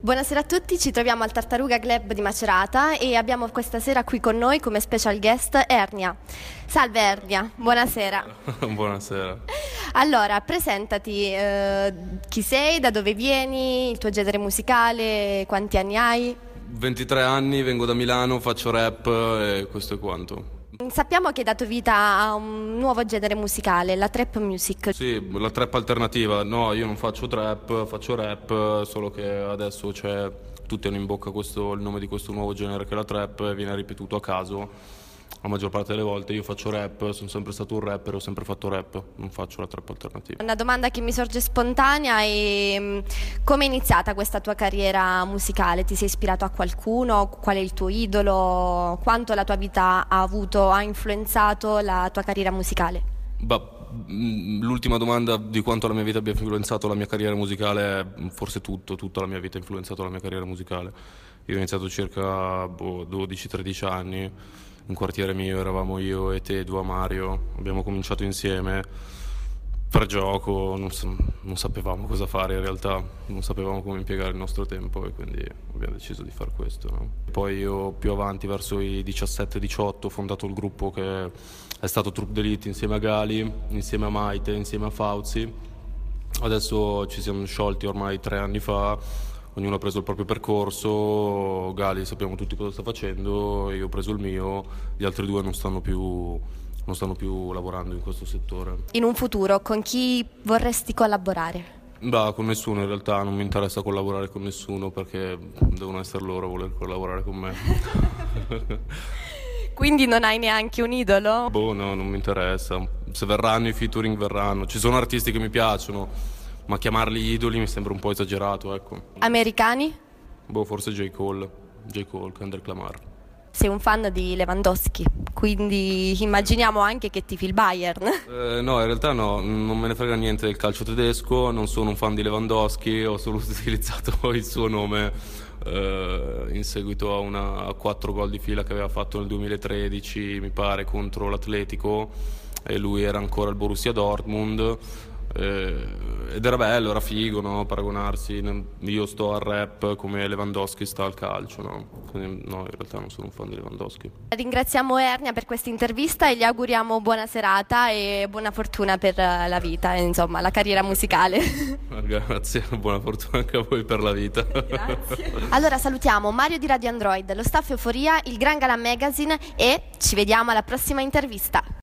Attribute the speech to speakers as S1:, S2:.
S1: Buonasera a tutti, ci troviamo al Tartaruga Club di Macerata e abbiamo questa sera qui con noi come special guest Ernia. Salve Ernia, buonasera.
S2: Buonasera.
S1: Allora, presentati, eh, chi sei, da dove vieni, il tuo genere musicale, quanti anni hai?
S2: 23 anni, vengo da Milano, faccio rap e questo è quanto.
S1: Sappiamo che hai dato vita a un nuovo genere musicale, la trap music.
S2: Sì, la trap alternativa. No, io non faccio trap, faccio rap, solo che adesso c'è tutti hanno in bocca questo, il nome di questo nuovo genere che è la trap e viene ripetuto a caso la maggior parte delle volte io faccio rap, sono sempre stato un rapper, ho sempre fatto rap, non faccio la trap alternativa.
S1: Una domanda che mi sorge spontanea è mm, come è iniziata questa tua carriera musicale? Ti sei ispirato a qualcuno? Qual è il tuo idolo? Quanto la tua vita ha avuto, ha influenzato la tua carriera musicale?
S2: Bah, mm, l'ultima domanda di quanto la mia vita abbia influenzato la mia carriera musicale è forse tutto, tutta la mia vita ha influenzato la mia carriera musicale. Io ho iniziato circa boh, 12-13 anni un quartiere mio, eravamo io e te, Dua Mario, abbiamo cominciato insieme per gioco, non, non, sapevamo cosa fare in realtà, non sapevamo come impiegare il nostro tempo e quindi abbiamo deciso di fare questo. No? Poi io più avanti, verso i 17-18, ho fondato il gruppo che è stato Troupe d'Elite insieme a Gali, insieme a Maite, insieme a Fauzi. Adesso ci siamo sciolti ormai tre anni fa ognuno ha preso il proprio percorso, Gali sappiamo tutti cosa sta facendo, io ho preso il mio, gli altri due non stanno più, non stanno più lavorando in questo settore.
S1: In un futuro con chi vorresti collaborare?
S2: Beh, con nessuno in realtà, non mi interessa collaborare con nessuno perché devono essere loro a voler collaborare con me.
S1: Quindi non hai neanche un idolo?
S2: Boh, no, non mi interessa. Se verranno i featuring verranno. Ci sono artisti che mi piacciono, ma chiamarli idoli mi sembra un po' esagerato, ecco.
S1: Americani?
S2: Boh, forse J. Cole, J. Cole, Kendrick Lamar.
S1: Sei un fan di Lewandowski, quindi immaginiamo anche che tifi il Bayern.
S2: Eh, no, in realtà no, non me ne frega niente del calcio tedesco, non sono un fan di Lewandowski, ho solo utilizzato il suo nome eh, in seguito a, una, a quattro gol di fila che aveva fatto nel 2013, mi pare, contro l'Atletico e lui era ancora al Borussia Dortmund eh, ed era bello, era figo no? paragonarsi. Io sto al rap come Lewandowski sta al calcio. No? Quindi, no, in realtà non sono un fan di Lewandowski.
S1: Ringraziamo Ernia per questa intervista e gli auguriamo buona serata e buona fortuna per la vita, insomma, la carriera musicale.
S2: Grazie, buona fortuna anche a voi per la vita.
S1: Grazie. Allora salutiamo Mario di Radio Android, lo staff Euforia, il Gran Galan Magazine e ci vediamo alla prossima intervista.